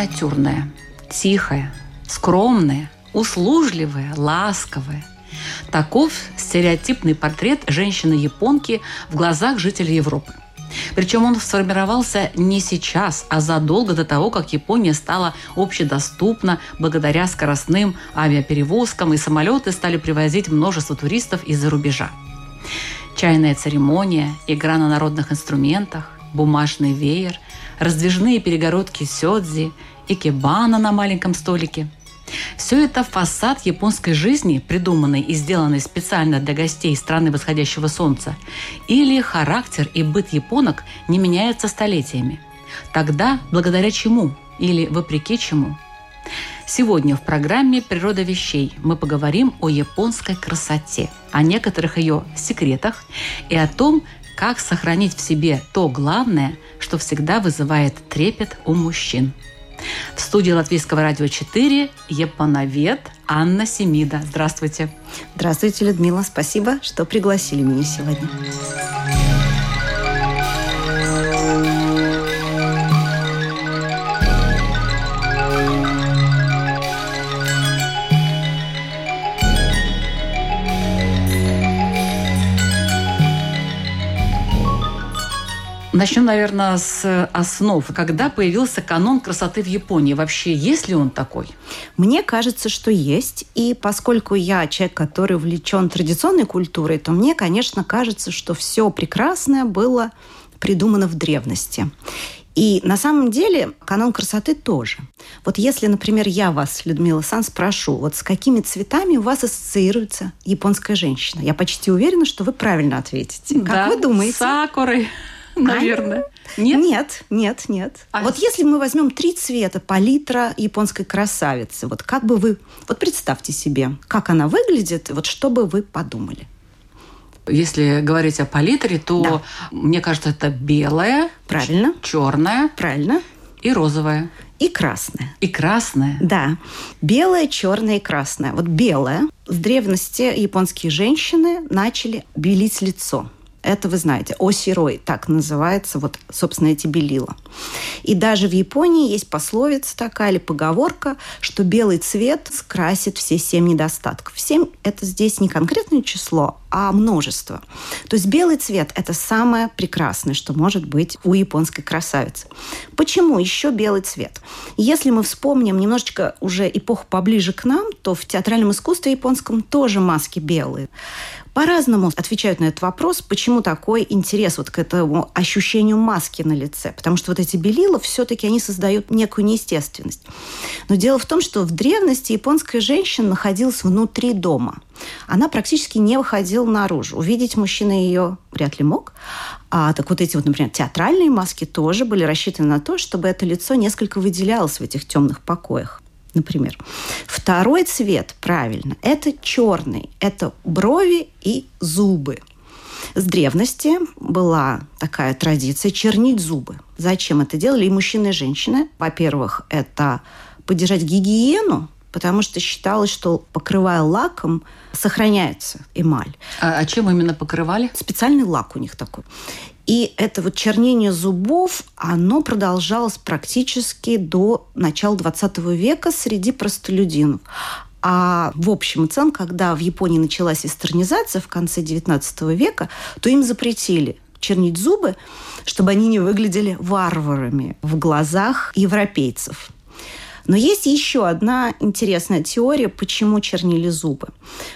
Миниатюрная, тихая, скромная, услужливая, ласковая. Таков стереотипный портрет женщины-японки в глазах жителей Европы. Причем он сформировался не сейчас, а задолго до того, как Япония стала общедоступна благодаря скоростным авиаперевозкам, и самолеты стали привозить множество туристов из-за рубежа. Чайная церемония, игра на народных инструментах, бумажный веер, раздвижные перегородки сёдзи, икебана на маленьком столике – все это фасад японской жизни, придуманный и сделанный специально для гостей страны восходящего солнца, или характер и быт японок не меняются столетиями. Тогда благодаря чему или вопреки чему? Сегодня в программе «Природа вещей» мы поговорим о японской красоте, о некоторых ее секретах и о том, как сохранить в себе то главное, что всегда вызывает трепет у мужчин – в студии Латвийского радио 4 Японовед Анна Семида. Здравствуйте. Здравствуйте, Людмила. Спасибо, что пригласили меня сегодня. Начнем, наверное, с основ. Когда появился канон красоты в Японии? Вообще, есть ли он такой? Мне кажется, что есть. И поскольку я человек, который увлечен традиционной культурой, то мне, конечно, кажется, что все прекрасное было придумано в древности. И на самом деле канон красоты тоже. Вот если, например, я вас, Людмила Сан, спрошу, вот с какими цветами у вас ассоциируется японская женщина? Я почти уверена, что вы правильно ответите. Как да, вы думаете? Сакурой наверное. Нет? Нет, нет, нет. А вот если мы возьмем три цвета палитра японской красавицы, вот как бы вы... Вот представьте себе, как она выглядит, вот что бы вы подумали. Если говорить о палитре, то да. мне кажется, это белое, правильно, черное, правильно, и розовое. И красное. И красное? Да. Белое, черное и красное. Вот белое. С древности японские женщины начали белить лицо. Это вы знаете. Осирой так называется, вот, собственно, эти белила. И даже в Японии есть пословица такая или поговорка, что белый цвет скрасит все семь недостатков. Семь – это здесь не конкретное число, а множество. То есть белый цвет – это самое прекрасное, что может быть у японской красавицы. Почему еще белый цвет? Если мы вспомним немножечко уже эпоху поближе к нам, то в театральном искусстве японском тоже маски белые по-разному отвечают на этот вопрос, почему такой интерес вот к этому ощущению маски на лице. Потому что вот эти белила все-таки они создают некую неестественность. Но дело в том, что в древности японская женщина находилась внутри дома. Она практически не выходила наружу. Увидеть мужчина ее вряд ли мог. А так вот эти вот, например, театральные маски тоже были рассчитаны на то, чтобы это лицо несколько выделялось в этих темных покоях например. Второй цвет, правильно, это черный. Это брови и зубы. С древности была такая традиция чернить зубы. Зачем это делали и мужчины, и женщины? Во-первых, это поддержать гигиену, потому что считалось, что покрывая лаком, сохраняется эмаль. А, а чем именно покрывали? Специальный лак у них такой. И это вот чернение зубов, оно продолжалось практически до начала 20 века среди простолюдинов. А в общем и целом, когда в Японии началась вестернизация в конце 19 века, то им запретили чернить зубы, чтобы они не выглядели варварами в глазах европейцев. Но есть еще одна интересная теория, почему чернили зубы.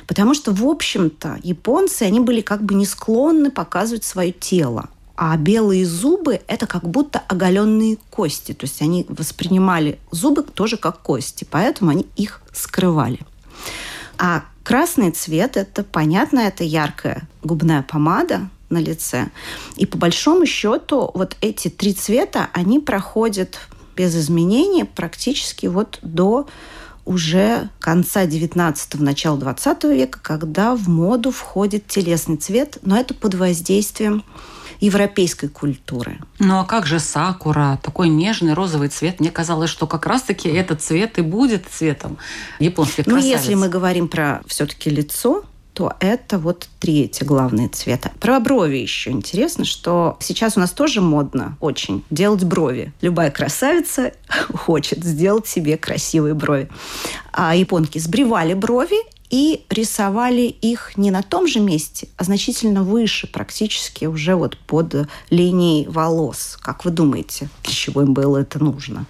Потому что, в общем-то, японцы, они были как бы не склонны показывать свое тело. А белые зубы – это как будто оголенные кости. То есть они воспринимали зубы тоже как кости, поэтому они их скрывали. А красный цвет – это, понятно, это яркая губная помада, на лице. И по большому счету вот эти три цвета, они проходят без изменений практически вот до уже конца 19-го, начала 20 века, когда в моду входит телесный цвет, но это под воздействием европейской культуры. Ну а как же сакура, такой нежный розовый цвет? Мне казалось, что как раз-таки этот цвет и будет цветом японских красавиц. Ну, если мы говорим про все-таки лицо, то это вот третьи главные цвета. Про брови еще интересно, что сейчас у нас тоже модно очень делать брови. Любая красавица хочет сделать себе красивые брови. А японки сбривали брови и рисовали их не на том же месте, а значительно выше, практически уже вот под линией волос. Как вы думаете, для чего им было это нужно?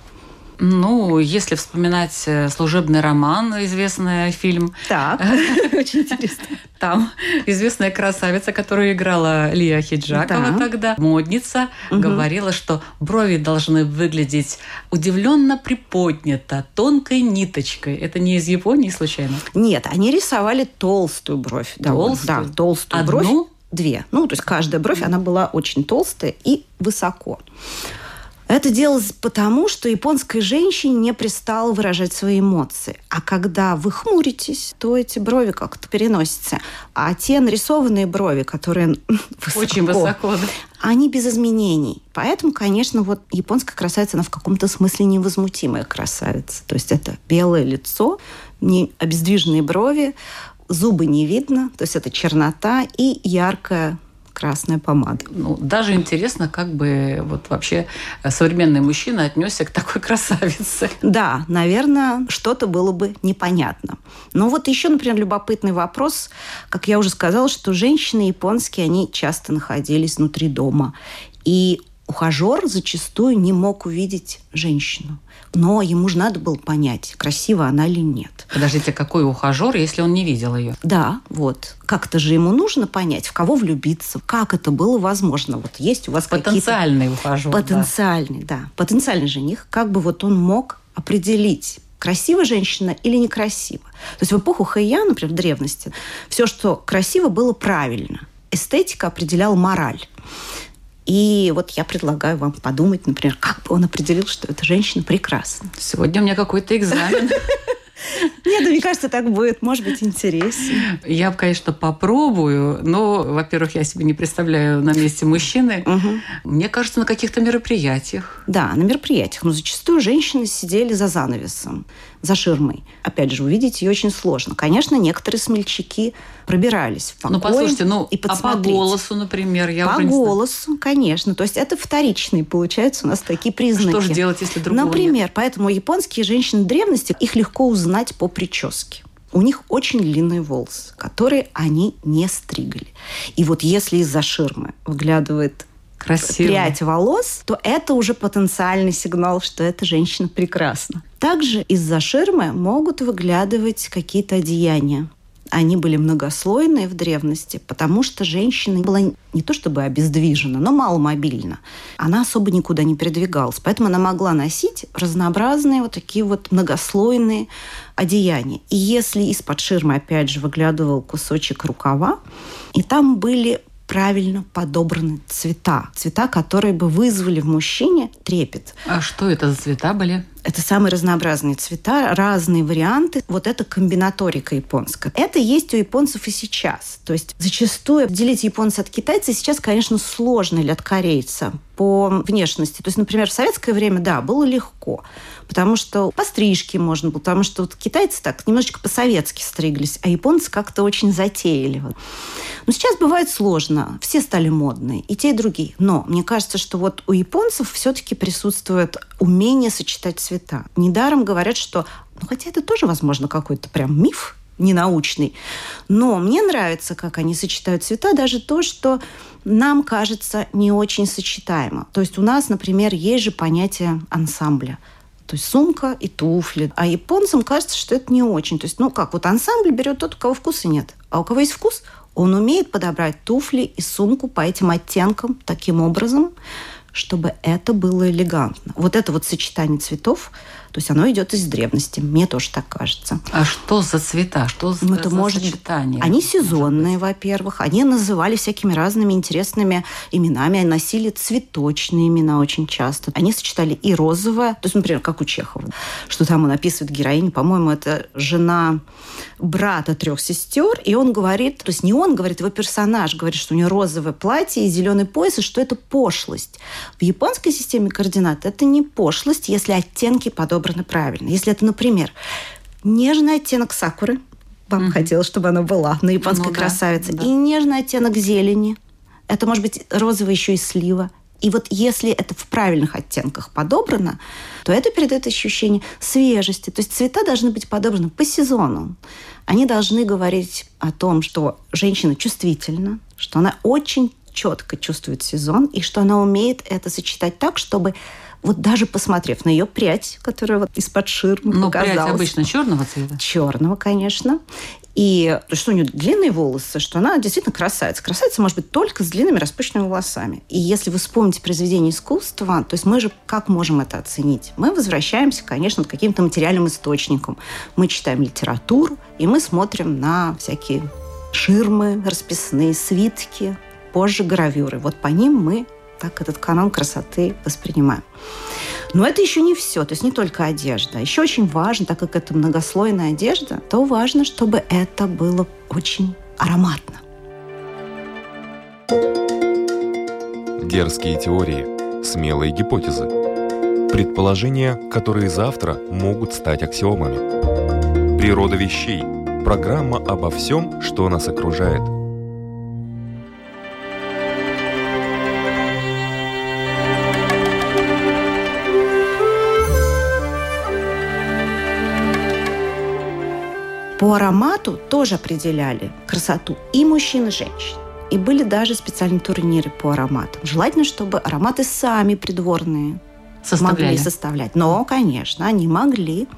Ну, если вспоминать э, служебный роман, известный фильм. Так, очень интересно. Там известная красавица, которую играла Лия Хиджакова да. тогда, модница, угу. говорила, что брови должны выглядеть удивленно приподнято, тонкой ниточкой. Это не из Японии случайно? Нет, они рисовали толстую бровь. Толстую? Да, толстую Одну? бровь. Две. Ну, то есть каждая бровь, она была очень толстая и высоко. Это делалось потому, что японской женщине не пристало выражать свои эмоции. А когда вы хмуритесь, то эти брови как-то переносятся. А те нарисованные брови, которые высоко, Очень высоко, да. они без изменений. Поэтому, конечно, вот японская красавица, она в каком-то смысле невозмутимая красавица. То есть это белое лицо, не обездвиженные брови, зубы не видно, то есть это чернота и яркая красная помада. Ну, даже интересно, как бы вот вообще современный мужчина отнесся к такой красавице. Да, наверное, что-то было бы непонятно. Но вот еще, например, любопытный вопрос. Как я уже сказала, что женщины японские, они часто находились внутри дома. И ухажер зачастую не мог увидеть женщину но ему же надо было понять, красива она или нет. Подождите, какой ухажер, если он не видел ее? Да, вот. Как-то же ему нужно понять, в кого влюбиться, как это было возможно. Вот есть у вас Потенциальный ухажер. Потенциальный, да. да. Потенциальный жених. Как бы вот он мог определить, красивая женщина или некрасива. То есть в эпоху Хэйя, например, в древности, все, что красиво, было правильно. Эстетика определяла мораль. И вот я предлагаю вам подумать, например, как бы он определил, что эта женщина прекрасна. Сегодня у меня какой-то экзамен. Нет, ну, мне кажется, так будет, может быть, интереснее. Я, конечно, попробую, но, во-первых, я себе не представляю на месте мужчины. Угу. Мне кажется, на каких-то мероприятиях. Да, на мероприятиях. Но зачастую женщины сидели за занавесом за ширмой. Опять же, увидеть ее очень сложно. Конечно, некоторые смельчаки пробирались в покой Ну, послушайте, ну, и а по голосу, например, я По голосу, не конечно. То есть это вторичные, получаются у нас такие признаки. Что же делать, если другого Например, нет? поэтому японские женщины древности, их легко узнать по прическе у них очень длинные волосы, которые они не стригли. И вот если из-за ширмы выглядывает Красиво. прядь волос, то это уже потенциальный сигнал, что эта женщина прекрасна. Также из-за ширмы могут выглядывать какие-то одеяния. Они были многослойные в древности, потому что женщина была не то чтобы обездвижена, но маломобильна. Она особо никуда не передвигалась. Поэтому она могла носить разнообразные вот такие вот многослойные одеяния. И если из-под ширмы, опять же, выглядывал кусочек рукава, и там были правильно подобраны цвета. Цвета, которые бы вызвали в мужчине трепет. А что это за цвета были? Это самые разнообразные цвета, разные варианты. Вот это комбинаторика японская. Это есть у японцев и сейчас. То есть зачастую делить японца от китайца сейчас, конечно, сложно или от корейца по внешности. То есть, например, в советское время, да, было легко, потому что по стрижке можно было, потому что вот китайцы так немножечко по-советски стриглись, а японцы как-то очень затейливо. Но сейчас бывает сложно. Все стали модные, и те, и другие. Но мне кажется, что вот у японцев все-таки присутствует умение сочетать цвета. Недаром говорят, что... Ну, хотя это тоже, возможно, какой-то прям миф, ненаучный. Но мне нравится, как они сочетают цвета, даже то, что нам кажется не очень сочетаемо. То есть у нас, например, есть же понятие ансамбля. То есть сумка и туфли. А японцам кажется, что это не очень. То есть, ну как, вот ансамбль берет тот, у кого вкуса нет. А у кого есть вкус, он умеет подобрать туфли и сумку по этим оттенкам таким образом, чтобы это было элегантно. Вот это вот сочетание цветов То есть оно идет из древности. Мне тоже так кажется. А что за цвета? Что за, ну, это за может... сочетание? Они сезонные, во-первых. Они называли всякими разными интересными именами. Они носили цветочные имена очень часто. Они сочетали и розовое, то есть, например, как у Чехова, что там он описывает героиню, по-моему, это жена брата трех сестер, и он говорит, то есть не он говорит, его персонаж говорит, что у нее розовое платье и зеленый пояс, и что это пошлость. В японской системе координат это не пошлость, если оттенки подобраны правильно. Если это, например, нежный оттенок сакуры, вам mm-hmm. хотелось, чтобы она была на японской ну, красавице, да, да. и нежный оттенок зелени. Это может быть розовый еще и слива. И вот если это в правильных оттенках подобрано, то это передает ощущение свежести. То есть цвета должны быть подобраны по сезону. Они должны говорить о том, что женщина чувствительна, что она очень четко чувствует сезон, и что она умеет это сочетать так, чтобы вот даже посмотрев на ее прядь, которая вот из-под ширмы Но показалась. прядь обычно черного цвета? Черного, конечно. И что у нее длинные волосы, что она действительно красавица. Красавица может быть только с длинными распущенными волосами. И если вы вспомните произведение искусства, то есть мы же как можем это оценить? Мы возвращаемся, конечно, к каким-то материальным источникам. Мы читаем литературу, и мы смотрим на всякие ширмы, расписные свитки, позже гравюры. Вот по ним мы так этот канал красоты воспринимаем. Но это еще не все, то есть не только одежда. Еще очень важно, так как это многослойная одежда, то важно, чтобы это было очень ароматно. Дерзкие теории, смелые гипотезы, предположения, которые завтра могут стать аксиомами. Природа вещей. Программа обо всем, что нас окружает – По аромату тоже определяли красоту и мужчин, и женщин. И были даже специальные турниры по ароматам. Желательно, чтобы ароматы сами придворные Составляли. могли составлять. Но, конечно, они могли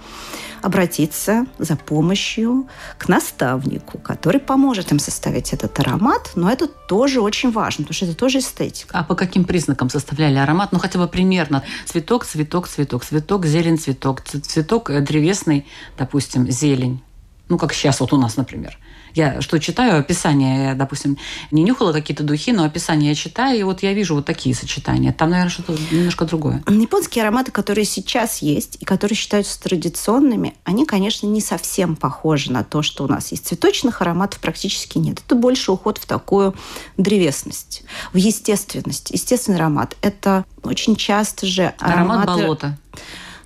обратиться за помощью к наставнику, который поможет им составить этот аромат. Но это тоже очень важно, потому что это тоже эстетика. А по каким признакам составляли аромат? Ну, хотя бы примерно. Цветок, цветок, цветок. Цветок, зелень, цветок. Цветок э, древесный, допустим, зелень. Ну, как сейчас вот у нас, например. Я что читаю, описание, я, допустим, не нюхала какие-то духи, но описание я читаю, и вот я вижу вот такие сочетания. Там, наверное, что-то немножко другое. Японские ароматы, которые сейчас есть и которые считаются традиционными, они, конечно, не совсем похожи на то, что у нас есть. Цветочных ароматов практически нет. Это больше уход в такую древесность, в естественность. Естественный аромат – это очень часто же ароматы... Аромат болота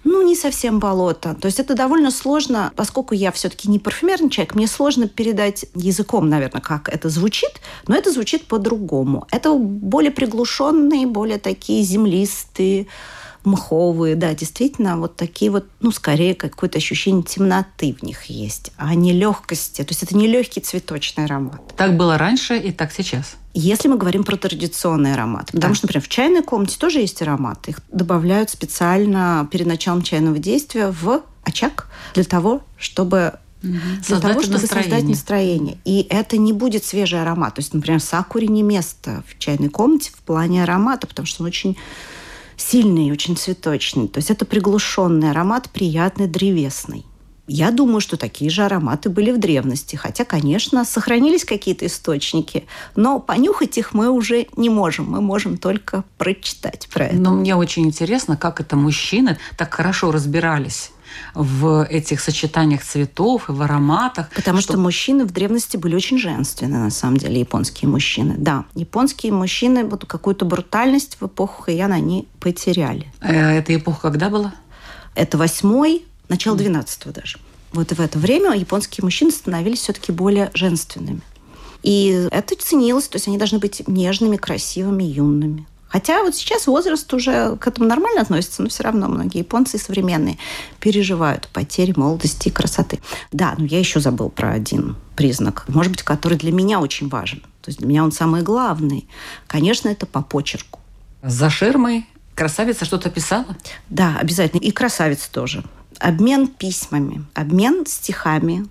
ну, не совсем болото. То есть это довольно сложно, поскольку я все-таки не парфюмерный человек, мне сложно передать языком, наверное, как это звучит, но это звучит по-другому. Это более приглушенные, более такие землистые, мховые, да, действительно, вот такие вот, ну, скорее какое-то ощущение темноты в них есть, а не легкости. То есть это не легкий цветочный аромат. Так было раньше и так сейчас. Если мы говорим про традиционный аромат. Потому да. что, например, в чайной комнате тоже есть аромат. Их добавляют специально перед началом чайного действия в очаг для того, чтобы Угу. Для создать того, чтобы настроение. создать настроение. И это не будет свежий аромат. То есть, например, сакуре не место в чайной комнате в плане аромата, потому что он очень сильный, очень цветочный. То есть это приглушенный аромат, приятный, древесный. Я думаю, что такие же ароматы были в древности. Хотя, конечно, сохранились какие-то источники, но понюхать их мы уже не можем. Мы можем только прочитать про это. Но мне очень интересно, как это мужчины так хорошо разбирались в этих сочетаниях цветов и в ароматах. Потому что... что мужчины в древности были очень женственны, на самом деле, японские мужчины. Да, японские мужчины вот какую-то брутальность в эпоху Хэйян они потеряли. Э, эта эпоха когда была? Это восьмой, начало двенадцатого даже. Вот в это время японские мужчины становились все-таки более женственными. И это ценилось, то есть они должны быть нежными, красивыми, юными. Хотя вот сейчас возраст уже к этому нормально относится, но все равно многие японцы современные переживают потери молодости и красоты. Да, но я еще забыл про один признак, может быть, который для меня очень важен. То есть для меня он самый главный. Конечно, это по почерку. За ширмой красавица что-то писала? Да, обязательно. И красавица тоже. Обмен письмами, обмен стихами,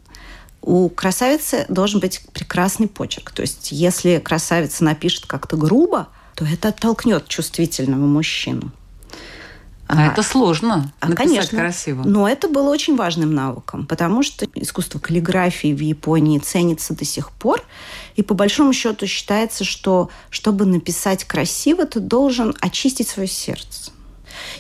у красавицы должен быть прекрасный почерк. То есть, если красавица напишет как-то грубо, то это оттолкнет чувствительного мужчину. А, это сложно. А, конечно. красиво. Но это было очень важным навыком, потому что искусство каллиграфии в Японии ценится до сих пор. И по большому счету считается, что чтобы написать красиво, ты должен очистить свое сердце.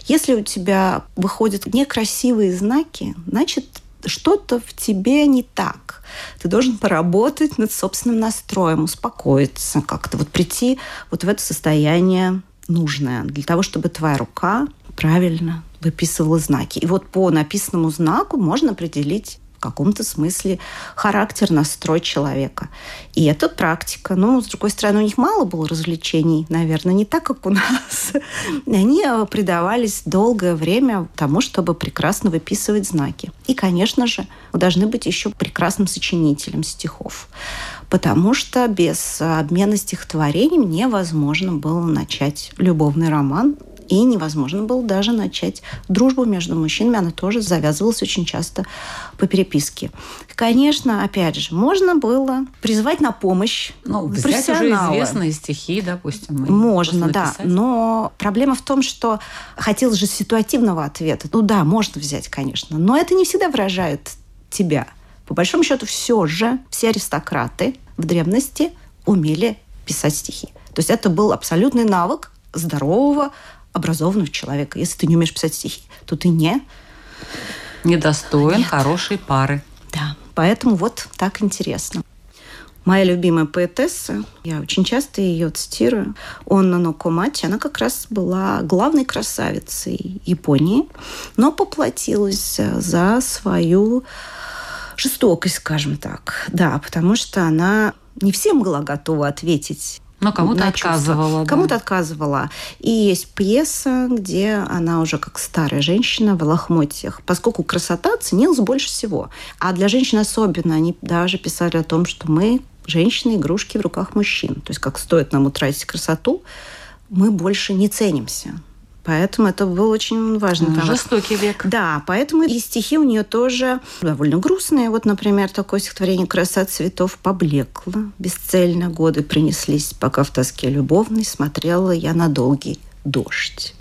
Если у тебя выходят некрасивые знаки, значит, что-то в тебе не так. Ты должен поработать над собственным настроем, успокоиться, как-то вот прийти вот в это состояние нужное для того, чтобы твоя рука правильно выписывала знаки. И вот по написанному знаку можно определить в каком-то смысле характер, настрой человека. И это практика. Но, с другой стороны, у них мало было развлечений, наверное, не так, как у нас. Они э, предавались долгое время тому, чтобы прекрасно выписывать знаки. И, конечно же, должны быть еще прекрасным сочинителем стихов потому что без обмена стихотворением невозможно было начать любовный роман и невозможно было даже начать дружбу между мужчинами. Она тоже завязывалась очень часто по переписке. Конечно, опять же, можно было призвать на помощь ну, взять уже известные стихи, допустим. Можно, да. Но проблема в том, что хотелось же ситуативного ответа. Ну да, можно взять, конечно. Но это не всегда выражает тебя. По большому счету, все же все аристократы в древности умели писать стихи. То есть это был абсолютный навык здорового образованного человека. Если ты не умеешь писать стихи, то ты не... Недостоин Нет. хорошей пары. Да, поэтому вот так интересно. Моя любимая поэтесса, я очень часто ее цитирую, Онна Нокомати, она как раз была главной красавицей Японии, но поплатилась за свою жестокость, скажем так. Да, потому что она не всем была готова ответить но кому-то отказывала. Да. Кому-то отказывала. И есть пьеса, где она уже как старая женщина в лохмотьях. Поскольку красота ценилась больше всего. А для женщин особенно. Они даже писали о том, что мы женщины игрушки в руках мужчин. То есть как стоит нам утратить красоту, мы больше не ценимся. Поэтому это был очень важный ну, Жестокий век. Да, поэтому и стихи у нее тоже довольно грустные. Вот, например, такое стихотворение «Краса цветов поблекла, бесцельно годы принеслись, пока в тоске любовной смотрела я на долгий дождь».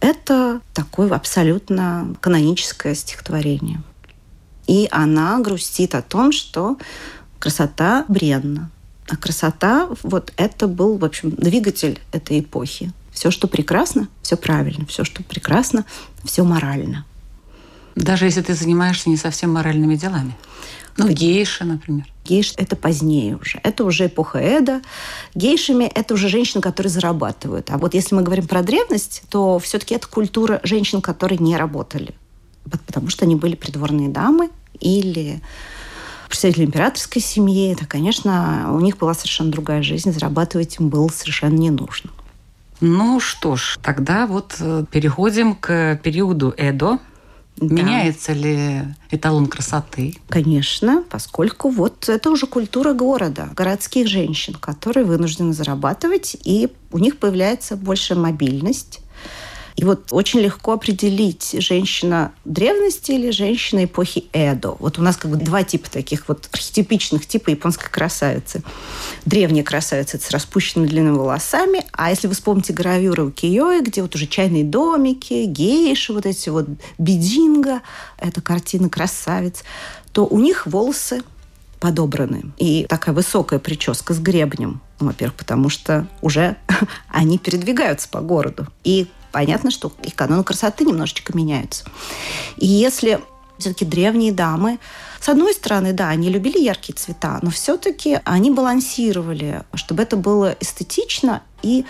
Это такое абсолютно каноническое стихотворение. И она грустит о том, что красота бренна. А красота, вот это был, в общем, двигатель этой эпохи. Все, что прекрасно, все правильно. Все, что прекрасно, все морально. Даже если ты занимаешься не совсем моральными делами. Ну, гейша, например. Гейш – это позднее уже. Это уже эпоха Эда. Гейшами – это уже женщины, которые зарабатывают. А вот если мы говорим про древность, то все-таки это культура женщин, которые не работали. Потому что они были придворные дамы или представители императорской семьи. Это, конечно, у них была совершенно другая жизнь. Зарабатывать им было совершенно не нужно. Ну что ж, тогда вот э, переходим к периоду Эдо. Да. Меняется ли эталон красоты? Конечно, поскольку вот это уже культура города, городских женщин, которые вынуждены зарабатывать, и у них появляется большая мобильность и вот очень легко определить, женщина древности или женщина эпохи Эдо. Вот у нас как бы два типа таких вот архетипичных типа японской красавицы. Древняя красавица с распущенными длинными волосами, а если вы вспомните гравюры у Киёи, где вот уже чайные домики, гейши, вот эти вот бидинга, это картина красавиц, то у них волосы подобраны. И такая высокая прическа с гребнем. Во-первых, потому что уже они передвигаются по городу. И понятно, что их каноны красоты немножечко меняются. И если все-таки древние дамы, с одной стороны, да, они любили яркие цвета, но все-таки они балансировали, чтобы это было эстетично и,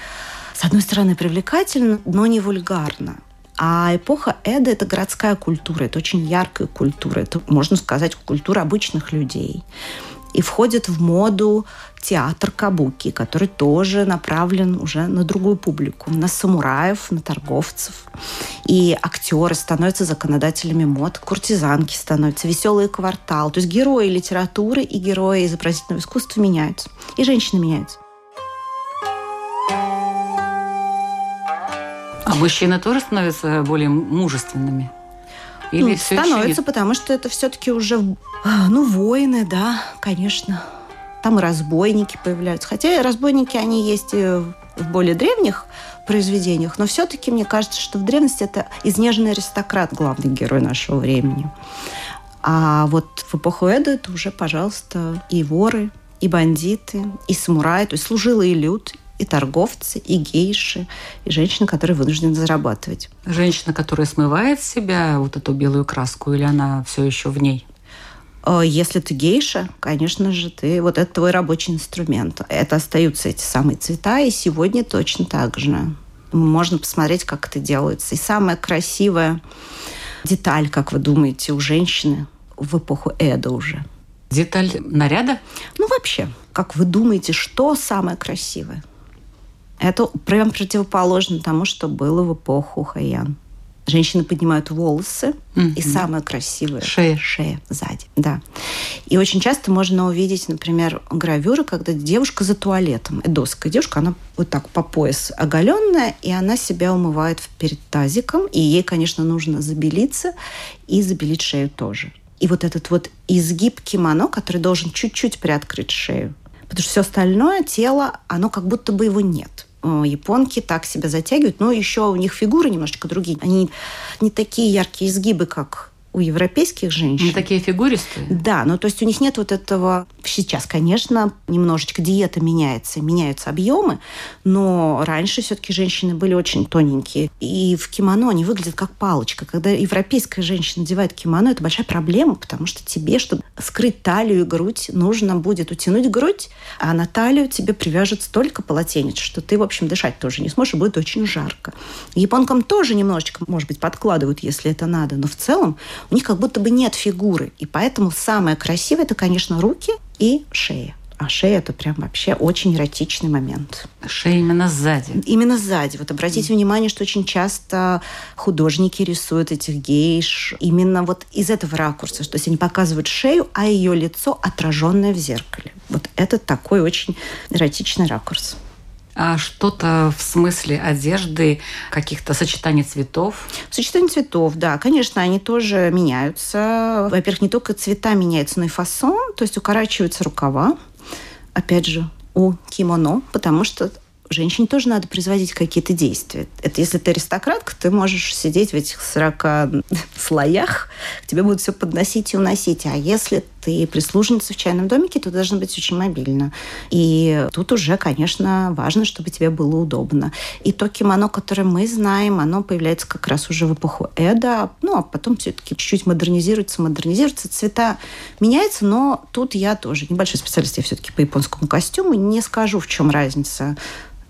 с одной стороны, привлекательно, но не вульгарно. А эпоха Эда – это городская культура, это очень яркая культура, это, можно сказать, культура обычных людей и входит в моду театр кабуки, который тоже направлен уже на другую публику, на самураев, на торговцев. И актеры становятся законодателями мод, куртизанки становятся, веселый квартал. То есть герои литературы и герои изобразительного искусства меняются. И женщины меняются. А мужчины тоже становятся более мужественными? Или ну, становится, еще... потому что это все-таки уже, а, ну, воины, да, конечно. Там и разбойники появляются. Хотя разбойники, они есть и в более древних произведениях, но все-таки мне кажется, что в древности это изнеженный аристократ, главный герой нашего времени. А вот в эпоху Эда это уже, пожалуйста, и воры, и бандиты, и самураи, то есть служилый люд, и торговцы, и гейши, и женщины, которые вынуждены зарабатывать. Женщина, которая смывает с себя вот эту белую краску, или она все еще в ней? Э, если ты гейша, конечно же, ты вот это твой рабочий инструмент. Это остаются эти самые цвета, и сегодня точно так же. Можно посмотреть, как это делается. И самая красивая деталь, как вы думаете, у женщины в эпоху Эда уже. Деталь наряда? Ну, вообще, как вы думаете, что самое красивое? Это прям противоположно тому, что было в эпоху Хаян. Женщины поднимают волосы, mm-hmm. и самое красивое шея. шея сзади. Да. И очень часто можно увидеть, например, гравюры, когда девушка за туалетом. Эдосская девушка, она вот так по пояс оголенная, и она себя умывает перед тазиком. И ей, конечно, нужно забелиться и забелить шею тоже. И вот этот вот изгиб кимоно, который должен чуть-чуть приоткрыть шею. Потому что все остальное тело, оно как будто бы его нет. Э, японки так себя затягивают, но еще у них фигуры немножечко другие. Они не такие яркие изгибы, как у европейских женщин. Не такие фигуристые? Да, но то есть у них нет вот этого... Сейчас, конечно, немножечко диета меняется, меняются объемы, но раньше все-таки женщины были очень тоненькие. И в кимоно они выглядят как палочка. Когда европейская женщина надевает кимоно, это большая проблема, потому что тебе, чтобы скрыть талию и грудь, нужно будет утянуть грудь, а на талию тебе привяжет столько полотенец, что ты, в общем, дышать тоже не сможешь, и будет очень жарко. Японкам тоже немножечко, может быть, подкладывают, если это надо, но в целом у них как будто бы нет фигуры. И поэтому самое красивое – это, конечно, руки и шея. А шея – это прям вообще очень эротичный момент. Шея именно сзади? Именно сзади. Вот обратите mm. внимание, что очень часто художники рисуют этих гейш именно вот из этого ракурса. То есть они показывают шею, а ее лицо отраженное в зеркале. Вот это такой очень эротичный ракурс что-то в смысле одежды, каких-то сочетаний цветов? Сочетания цветов, да, конечно, они тоже меняются. Во-первых, не только цвета меняются, но и фасон, то есть укорачиваются рукава. Опять же, у кимоно, потому что женщине тоже надо производить какие-то действия. Это если ты аристократка, ты можешь сидеть в этих 40 слоях, тебе будут все подносить и уносить. А если ты прислужница в чайном домике, то должна быть очень мобильно. И тут уже, конечно, важно, чтобы тебе было удобно. И то кимоно, которое мы знаем, оно появляется как раз уже в эпоху Эда, ну, а потом все-таки чуть-чуть модернизируется, модернизируется, цвета меняются, но тут я тоже небольшой специалист, я все-таки по японскому костюму, не скажу, в чем разница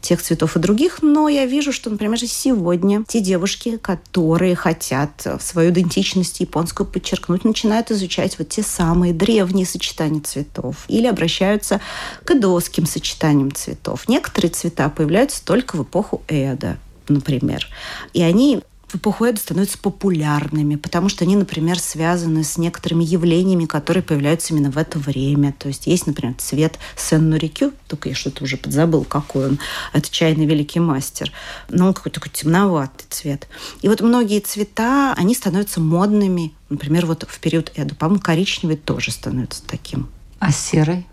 тех цветов и других, но я вижу, что, например, сегодня те девушки, которые хотят свою идентичность японскую подчеркнуть, начинают изучать вот те самые древние сочетания цветов или обращаются к эдосским сочетаниям цветов. Некоторые цвета появляются только в эпоху Эда например. И они Эда становятся популярными, потому что они, например, связаны с некоторыми явлениями, которые появляются именно в это время. То есть есть, например, цвет Сен-Нурикю, только я что-то уже подзабыл, какой он. Это чайный великий мастер. Но он какой-то такой темноватый цвет. И вот многие цвета, они становятся модными. Например, вот в период Эда. По-моему, коричневый тоже становится таким. А серый?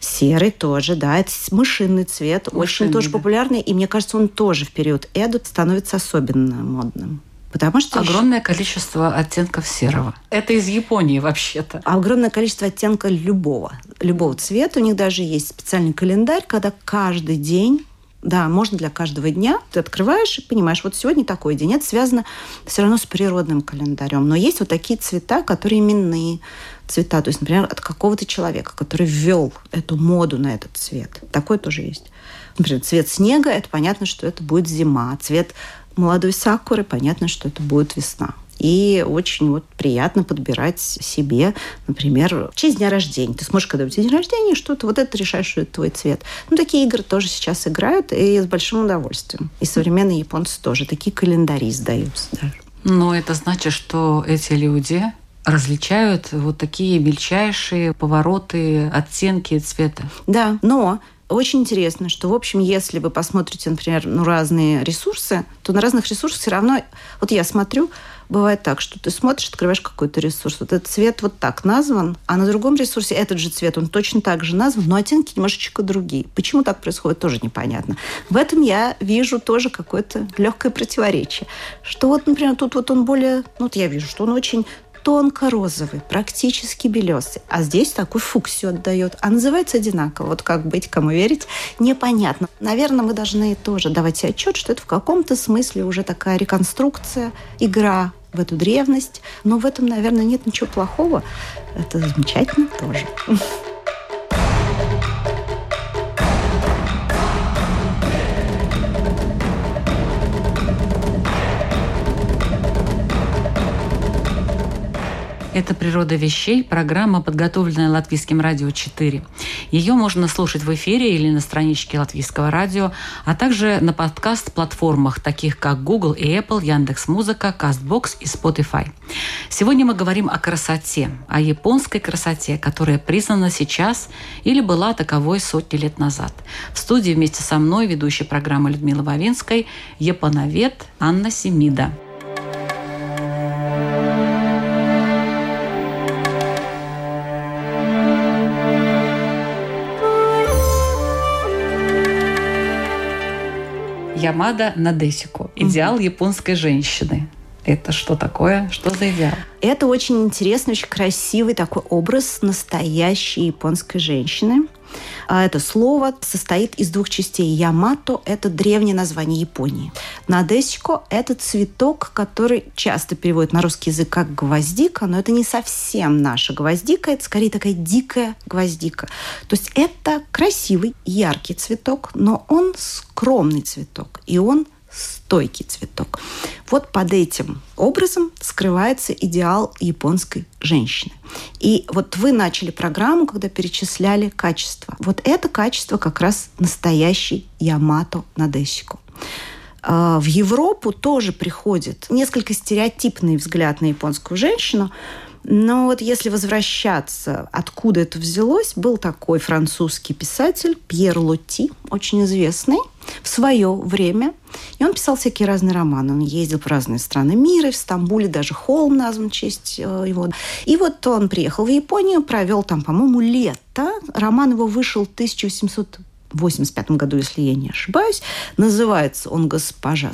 Серый тоже, да. Это мышиный цвет, мышиный, очень тоже да. популярный. И мне кажется, он тоже в период Эду становится особенно модным. Потому что огромное количество оттенков серого. Это из Японии вообще-то. Огромное количество оттенка любого, любого цвета. У них даже есть специальный календарь, когда каждый день да, можно для каждого дня. Ты открываешь и понимаешь, вот сегодня такой день. Это связано все равно с природным календарем. Но есть вот такие цвета, которые именные цвета. То есть, например, от какого-то человека, который ввел эту моду на этот цвет. Такой тоже есть. Например, цвет снега – это понятно, что это будет зима. Цвет молодой сакуры – понятно, что это будет весна. И очень вот приятно подбирать себе, например, в честь дня рождения. Ты сможешь, когда у тебя день рождения, что-то, вот это решаешь, что это твой цвет. Ну, такие игры тоже сейчас играют, и с большим удовольствием. И современные японцы тоже такие календари издаются даже. Но это значит, что эти люди различают вот такие мельчайшие повороты, оттенки цвета. Да, но очень интересно, что, в общем, если вы посмотрите, например, ну, разные ресурсы, то на разных ресурсах все равно... Вот я смотрю, бывает так, что ты смотришь, открываешь какой-то ресурс, вот этот цвет вот так назван, а на другом ресурсе этот же цвет, он точно так же назван, но оттенки немножечко другие. Почему так происходит, тоже непонятно. В этом я вижу тоже какое-то легкое противоречие. Что вот, например, тут вот он более... Ну, вот я вижу, что он очень тонко-розовый, практически белесый. А здесь такой фуксию отдает. А называется одинаково. Вот как быть, кому верить, непонятно. Наверное, мы должны тоже давать себе отчет, что это в каком-то смысле уже такая реконструкция, игра в эту древность. Но в этом, наверное, нет ничего плохого. Это замечательно тоже. Это «Природа вещей», программа, подготовленная Латвийским радио 4. Ее можно слушать в эфире или на страничке Латвийского радио, а также на подкаст-платформах, таких как Google и Apple, Яндекс Музыка, Castbox и Spotify. Сегодня мы говорим о красоте, о японской красоте, которая признана сейчас или была таковой сотни лет назад. В студии вместе со мной ведущая программы Людмила Вавинской, японовед Анна Семида. Ямада Надесико. Идеал угу. японской женщины. Это что такое? Что за идеал? Это очень интересный, очень красивый такой образ настоящей японской женщины. А это слово состоит из двух частей. Ямато – это древнее название Японии. Надесико – это цветок, который часто переводят на русский язык как гвоздика, но это не совсем наша гвоздика, это скорее такая дикая гвоздика. То есть это красивый, яркий цветок, но он скромный цветок, и он стойкий цветок. Вот под этим образом скрывается идеал японской женщины. И вот вы начали программу, когда перечисляли качества. Вот это качество как раз настоящий Ямато Надесико. А, в Европу тоже приходит несколько стереотипный взгляд на японскую женщину, но вот если возвращаться, откуда это взялось, был такой французский писатель Пьер Лоти, очень известный в свое время. И он писал всякие разные романы. Он ездил в разные страны мира. В Стамбуле даже холм назван в честь э, его. И вот он приехал в Японию, провел там, по-моему, лето. Роман его вышел в 1800 85 году, если я не ошибаюсь. Называется он «Госпожа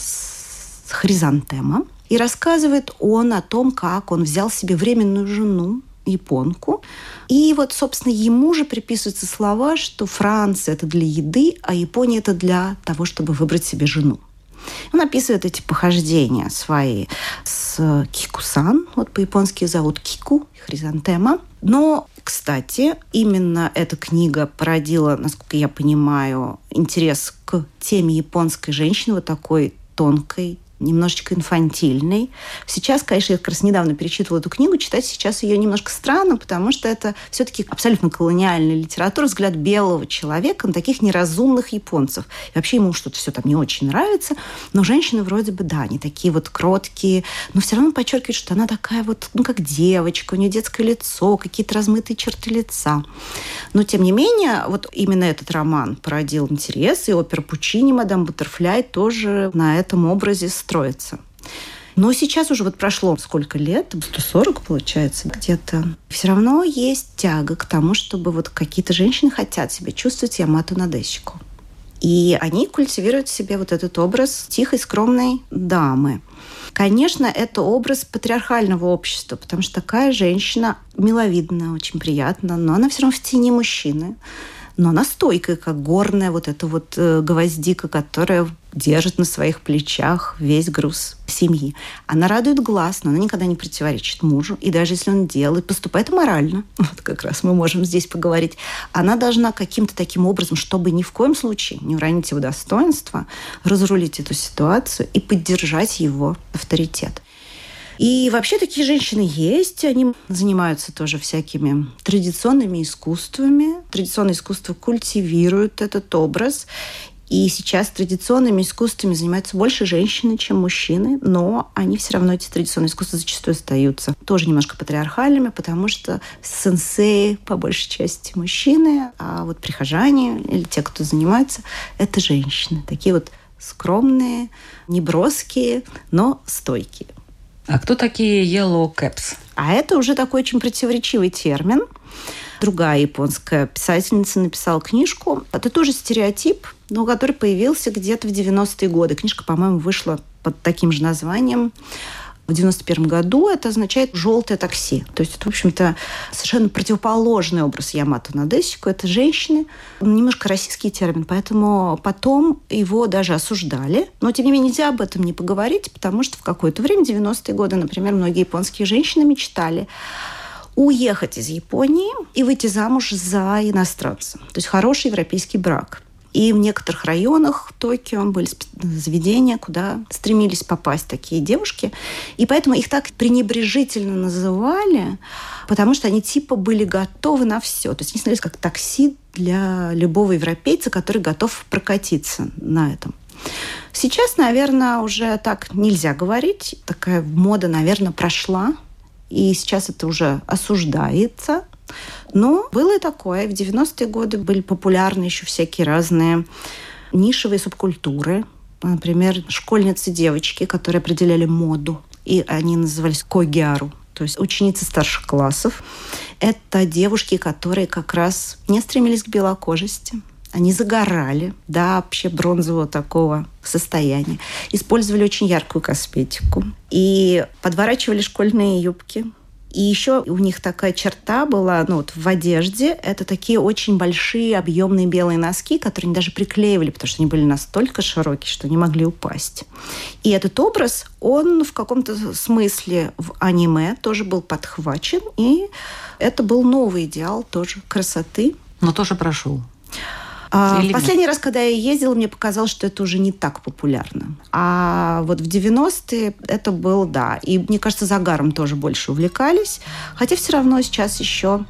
Хризантема». И рассказывает он о том, как он взял себе временную жену, японку. И вот, собственно, ему же приписываются слова, что Франция – это для еды, а Япония – это для того, чтобы выбрать себе жену. Он описывает эти похождения свои с Кикусан, вот по-японски зовут Кику, хризантема. Но, кстати, именно эта книга породила, насколько я понимаю, интерес к теме японской женщины, вот такой тонкой, немножечко инфантильный. Сейчас, конечно, я как раз недавно перечитывала эту книгу, читать сейчас ее немножко странно, потому что это все-таки абсолютно колониальная литература, взгляд белого человека на таких неразумных японцев. И вообще ему что-то все там не очень нравится, но женщины вроде бы, да, они такие вот кроткие, но все равно подчеркивает, что она такая вот, ну, как девочка, у нее детское лицо, какие-то размытые черты лица. Но, тем не менее, вот именно этот роман породил интерес, и опера Пучини «Мадам Баттерфляй» тоже на этом образе строится. Но сейчас уже вот прошло сколько лет, 140 получается где-то. Все равно есть тяга к тому, чтобы вот какие-то женщины хотят себя чувствовать Ямато Надесику. И они культивируют в себе вот этот образ тихой, скромной дамы. Конечно, это образ патриархального общества, потому что такая женщина миловидная, очень приятна, но она все равно в тени мужчины но она стойкая, как горная вот эта вот э, гвоздика, которая держит на своих плечах весь груз семьи. Она радует глаз, но она никогда не противоречит мужу. И даже если он делает, поступает морально, вот как раз мы можем здесь поговорить, она должна каким-то таким образом, чтобы ни в коем случае не уронить его достоинство, разрулить эту ситуацию и поддержать его авторитет. И вообще такие женщины есть. Они занимаются тоже всякими традиционными искусствами. Традиционное искусство культивирует этот образ. И сейчас традиционными искусствами занимаются больше женщины, чем мужчины, но они все равно, эти традиционные искусства зачастую остаются тоже немножко патриархальными, потому что сенсеи по большей части мужчины, а вот прихожане или те, кто занимается, это женщины. Такие вот скромные, неброские, но стойкие. А кто такие yellow caps? А это уже такой очень противоречивый термин. Другая японская писательница написала книжку. Это тоже стереотип, но который появился где-то в 90-е годы. Книжка, по-моему, вышла под таким же названием в 91 году это означает «желтое такси». То есть это, в общем-то, совершенно противоположный образ Ямато Надесику. Это женщины, немножко российский термин, поэтому потом его даже осуждали. Но, тем не менее, нельзя об этом не поговорить, потому что в какое-то время, 90-е годы, например, многие японские женщины мечтали уехать из Японии и выйти замуж за иностранца. То есть хороший европейский брак. И в некоторых районах Токио были заведения, куда стремились попасть такие девушки. И поэтому их так пренебрежительно называли, потому что они типа были готовы на все. То есть они становились как такси для любого европейца, который готов прокатиться на этом. Сейчас, наверное, уже так нельзя говорить. Такая мода, наверное, прошла. И сейчас это уже осуждается. Но было и такое. В 90-е годы были популярны еще всякие разные нишевые субкультуры. Например, школьницы-девочки, которые определяли моду. И они назывались когиару, то есть ученицы старших классов. Это девушки, которые как раз не стремились к белокожести. Они загорали до вообще бронзового такого состояния. Использовали очень яркую косметику. И подворачивали школьные юбки и еще у них такая черта была, ну вот в одежде, это такие очень большие объемные белые носки, которые они даже приклеивали, потому что они были настолько широкие, что не могли упасть. И этот образ, он в каком-то смысле в аниме тоже был подхвачен, и это был новый идеал тоже красоты. Но тоже прошел. А, последний нет? раз, когда я ездила, мне показалось, что это уже не так популярно. А вот в 90-е это было, да. И мне кажется, загаром тоже больше увлекались. Хотя все равно сейчас еще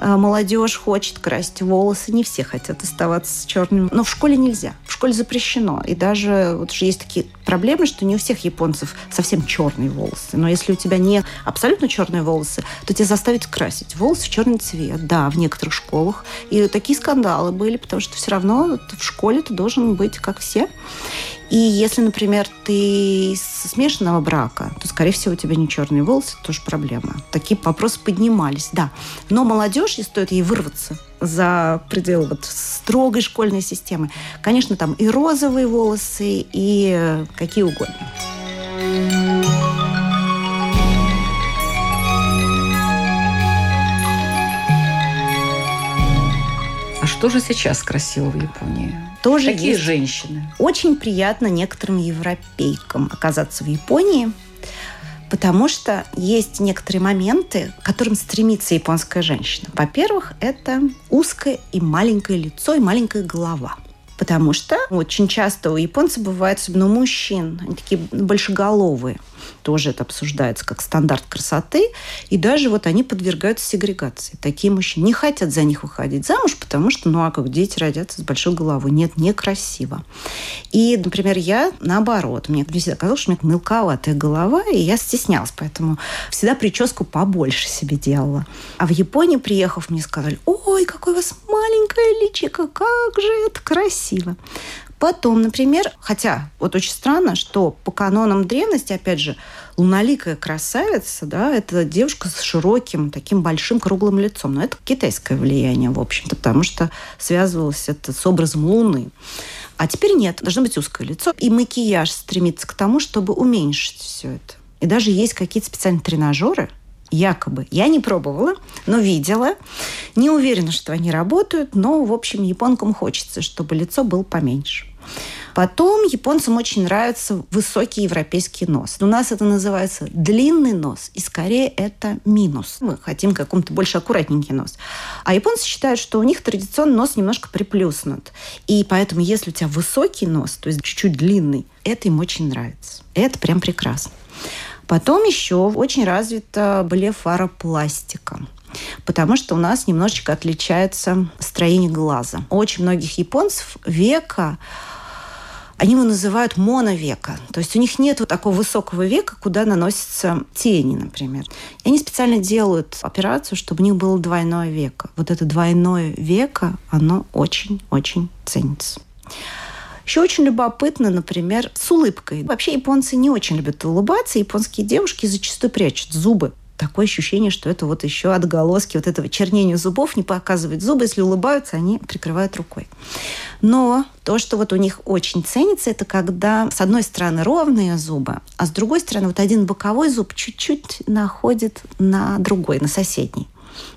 молодежь хочет красить волосы, не все хотят оставаться с черным. Но в школе нельзя. В школе запрещено. И даже вот уже есть такие проблемы, что не у всех японцев совсем черные волосы. Но если у тебя не абсолютно черные волосы, то тебя заставят красить волосы в черный цвет. Да, в некоторых школах. И такие скандалы были, потому что все равно в школе ты должен быть как все. И если, например, ты смешанного брака, то, скорее всего, у тебя не черные волосы, это тоже проблема. Такие вопросы поднимались, да. Но молодежь, если стоит ей вырваться за пределы вот строгой школьной системы, конечно, там и розовые волосы, и какие угодно. А что же сейчас красиво в Японии? Тоже Какие есть. женщины? Очень приятно некоторым европейкам оказаться в Японии, потому что есть некоторые моменты, к которым стремится японская женщина. Во-первых, это узкое и маленькое лицо и маленькая голова – Потому что очень часто у японцев бывает, особенно у мужчин, они такие большеголовые. Тоже это обсуждается как стандарт красоты. И даже вот они подвергаются сегрегации. Такие мужчины не хотят за них выходить замуж, потому что, ну а как дети родятся с большой головой? Нет, некрасиво. И, например, я наоборот. Мне всегда казалось, что у меня мелковатая голова, и я стеснялась. Поэтому всегда прическу побольше себе делала. А в Японии, приехав, мне сказали, ой, какой у вас маленькое личико, как же это красиво. Потом, например, хотя вот очень странно, что по канонам древности, опять же, луналикая красавица, да, это девушка с широким, таким большим круглым лицом. Но это китайское влияние, в общем-то, потому что связывалось это с образом Луны. А теперь нет, должно быть узкое лицо. И макияж стремится к тому, чтобы уменьшить все это. И даже есть какие-то специальные тренажеры, якобы. Я не пробовала, но видела. Не уверена, что они работают, но, в общем, японкам хочется, чтобы лицо было поменьше. Потом японцам очень нравится высокий европейский нос. У нас это называется длинный нос, и скорее это минус. Мы хотим каком-то больше аккуратненький нос. А японцы считают, что у них традиционно нос немножко приплюснут. И поэтому, если у тебя высокий нос, то есть чуть-чуть длинный, это им очень нравится. Это прям прекрасно. Потом еще очень развита блефаропластика потому что у нас немножечко отличается строение глаза. У очень многих японцев века они его называют моновека. То есть у них нет вот такого высокого века, куда наносятся тени, например. И они специально делают операцию, чтобы у них было двойное веко. Вот это двойное веко, оно очень-очень ценится. Еще очень любопытно, например, с улыбкой. Вообще японцы не очень любят улыбаться. Японские девушки зачастую прячут зубы такое ощущение, что это вот еще отголоски вот этого чернения зубов, не показывать зубы. Если улыбаются, они прикрывают рукой. Но то, что вот у них очень ценится, это когда с одной стороны ровные зубы, а с другой стороны вот один боковой зуб чуть-чуть находит на другой, на соседний.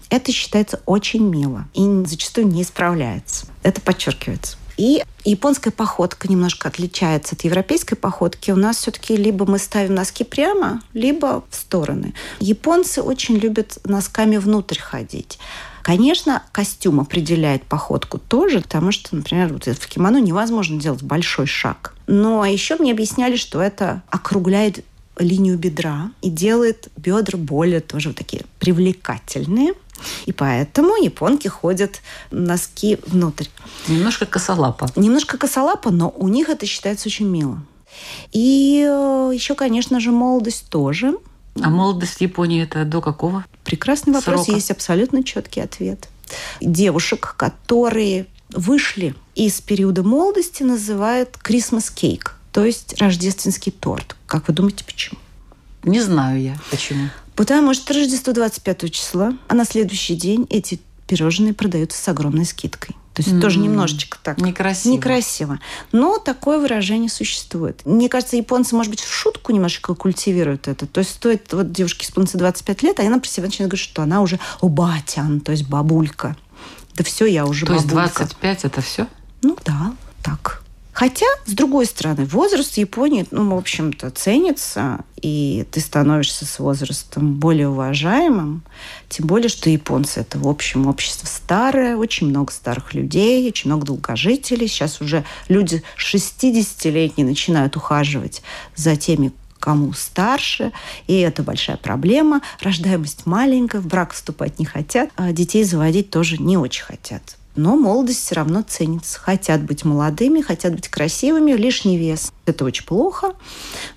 Это считается очень мило и зачастую не исправляется. Это подчеркивается. И японская походка немножко отличается от европейской походки. У нас все-таки либо мы ставим носки прямо, либо в стороны. Японцы очень любят носками внутрь ходить. Конечно, костюм определяет походку тоже, потому что, например, вот в кимоно невозможно делать большой шаг. Но еще мне объясняли, что это округляет линию бедра и делает бедра более тоже такие привлекательные. И поэтому японки ходят носки внутрь. Немножко косолапо. Немножко косолапо, но у них это считается очень мило. И э, еще, конечно же, молодость тоже. А молодость в Японии это до какого? Прекрасный вопрос. Срока? Есть абсолютно четкий ответ. Девушек, которые вышли из периода молодости, называют Christmas cake, то есть рождественский торт. Как вы думаете, почему? Не знаю я, почему. Потому что Рождество 25 числа, а на следующий день эти пирожные продаются с огромной скидкой. То есть mm-hmm. тоже немножечко так. Некрасиво. Некрасиво. Но такое выражение существует. Мне кажется, японцы, может быть, в шутку немножечко культивируют это. То есть стоит вот девушке исполнится 25 лет, а она про себя начинает говорить, что она уже батян, то есть бабулька. Да все, я уже то бабулька. То есть 25 это все? Ну да, так. Хотя, с другой стороны, возраст в Японии, ну, в общем-то, ценится, и ты становишься с возрастом более уважаемым. Тем более, что японцы – это, в общем, общество старое, очень много старых людей, очень много долгожителей. Сейчас уже люди 60-летние начинают ухаживать за теми, кому старше, и это большая проблема. Рождаемость маленькая, в брак вступать не хотят, а детей заводить тоже не очень хотят. Но молодость все равно ценится. Хотят быть молодыми, хотят быть красивыми, лишний вес. Это очень плохо.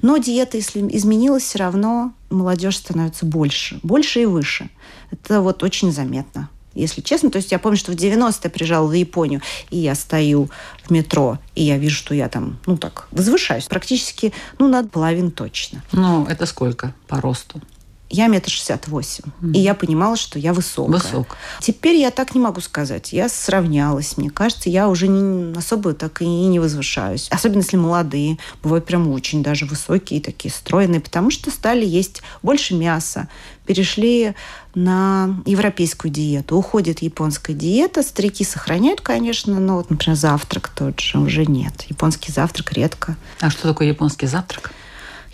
Но диета, если изменилась, все равно молодежь становится больше. Больше и выше. Это вот очень заметно если честно. То есть я помню, что в 90-е я приезжала в Японию, и я стою в метро, и я вижу, что я там, ну так, возвышаюсь практически, ну, над половину точно. Ну, это сколько по росту? Я метр шестьдесят восемь. И я понимала, что я высокая. Высок. Теперь я так не могу сказать. Я сравнялась. Мне кажется, я уже не, особо так и не возвышаюсь. Особенно если молодые. Бывают прям очень даже высокие, такие стройные. Потому что стали есть больше мяса. Перешли на европейскую диету. Уходит японская диета. Старики сохраняют, конечно, но вот, например, завтрак тот же уже нет. Японский завтрак редко. А что такое японский завтрак?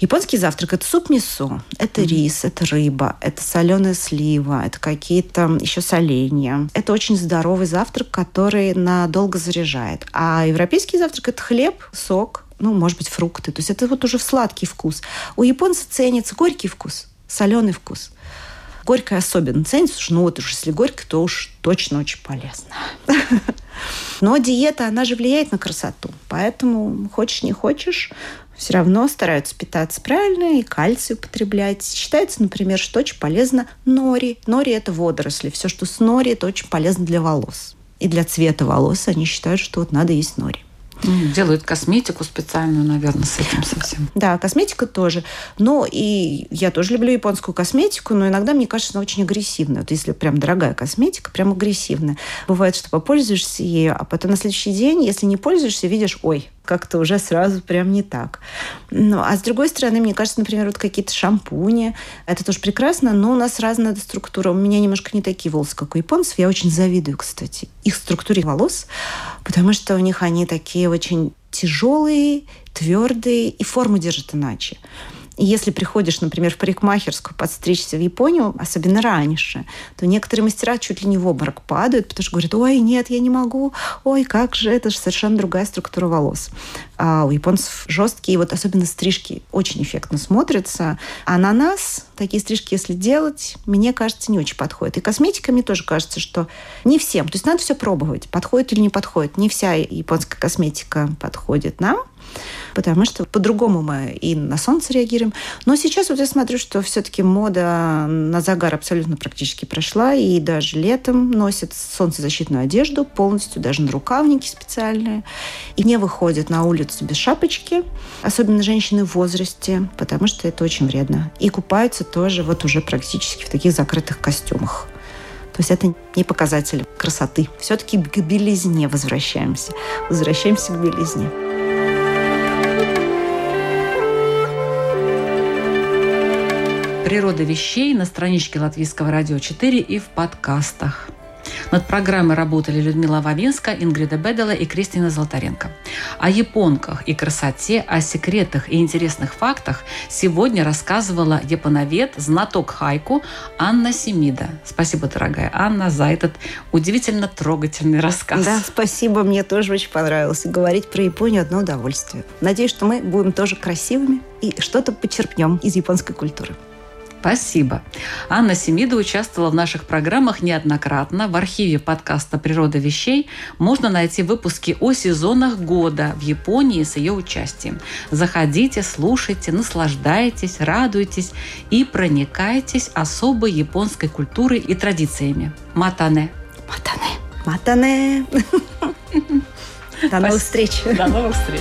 Японский завтрак – это суп-мясо, это mm-hmm. рис, это рыба, это соленая слива, это какие-то еще соленья. Это очень здоровый завтрак, который надолго заряжает. А европейский завтрак – это хлеб, сок, ну, может быть, фрукты. То есть это вот уже в сладкий вкус. У японцев ценится горький вкус, соленый вкус. Горькое особенно ценится, потому что, ну вот уж если горькое, то уж точно очень полезно. Но диета, она же влияет на красоту. Поэтому хочешь не хочешь, все равно стараются питаться правильно и кальций употреблять. Считается, например, что очень полезно нори. Нори – это водоросли. Все, что с нори, это очень полезно для волос. И для цвета волос они считают, что вот надо есть нори. Делают косметику специальную, наверное, с этим совсем. Да, косметика тоже. Но и я тоже люблю японскую косметику, но иногда мне кажется, она очень агрессивная. Вот если прям дорогая косметика, прям агрессивная. Бывает, что попользуешься ею, а потом на следующий день, если не пользуешься, видишь, ой, как-то уже сразу прям не так. Ну, а с другой стороны, мне кажется, например, вот какие-то шампуни, это тоже прекрасно, но у нас разная структура. У меня немножко не такие волосы, как у японцев. Я очень завидую, кстати, их структуре волос, потому что у них они такие очень тяжелые, твердые и форму держат иначе. И если приходишь, например, в парикмахерскую подстричься в Японию, особенно раньше, то некоторые мастера чуть ли не в обморок падают, потому что говорят, ой, нет, я не могу, ой, как же, это же совершенно другая структура волос. А у японцев жесткие, вот особенно стрижки очень эффектно смотрятся. А на нас такие стрижки, если делать, мне кажется, не очень подходит. И косметика мне тоже кажется, что не всем. То есть надо все пробовать, подходит или не подходит. Не вся японская косметика подходит нам. Потому что по-другому мы и на солнце реагируем. Но сейчас вот я смотрю, что все-таки мода на загар абсолютно практически прошла, и даже летом носят солнцезащитную одежду полностью, даже на рукавники специальные, и не выходят на улицу без шапочки, особенно женщины в возрасте, потому что это очень вредно. И купаются тоже вот уже практически в таких закрытых костюмах. То есть это не показатель красоты. Все-таки к белизне возвращаемся. Возвращаемся к белизне. «Природа вещей» на страничке Латвийского радио 4 и в подкастах. Над программой работали Людмила Вавинска, Ингрида Бедела и Кристина Золотаренко. О японках и красоте, о секретах и интересных фактах сегодня рассказывала японовед, знаток хайку Анна Семида. Спасибо, дорогая Анна, за этот удивительно трогательный рассказ. Да, спасибо, мне тоже очень понравилось. Говорить про Японию одно удовольствие. Надеюсь, что мы будем тоже красивыми и что-то почерпнем из японской культуры. Спасибо. Анна Семида участвовала в наших программах неоднократно. В архиве подкаста «Природа вещей» можно найти выпуски о сезонах года в Японии с ее участием. Заходите, слушайте, наслаждайтесь, радуйтесь и проникайтесь особой японской культурой и традициями. Матане. Матане. Матане. До новых встреч. До новых встреч.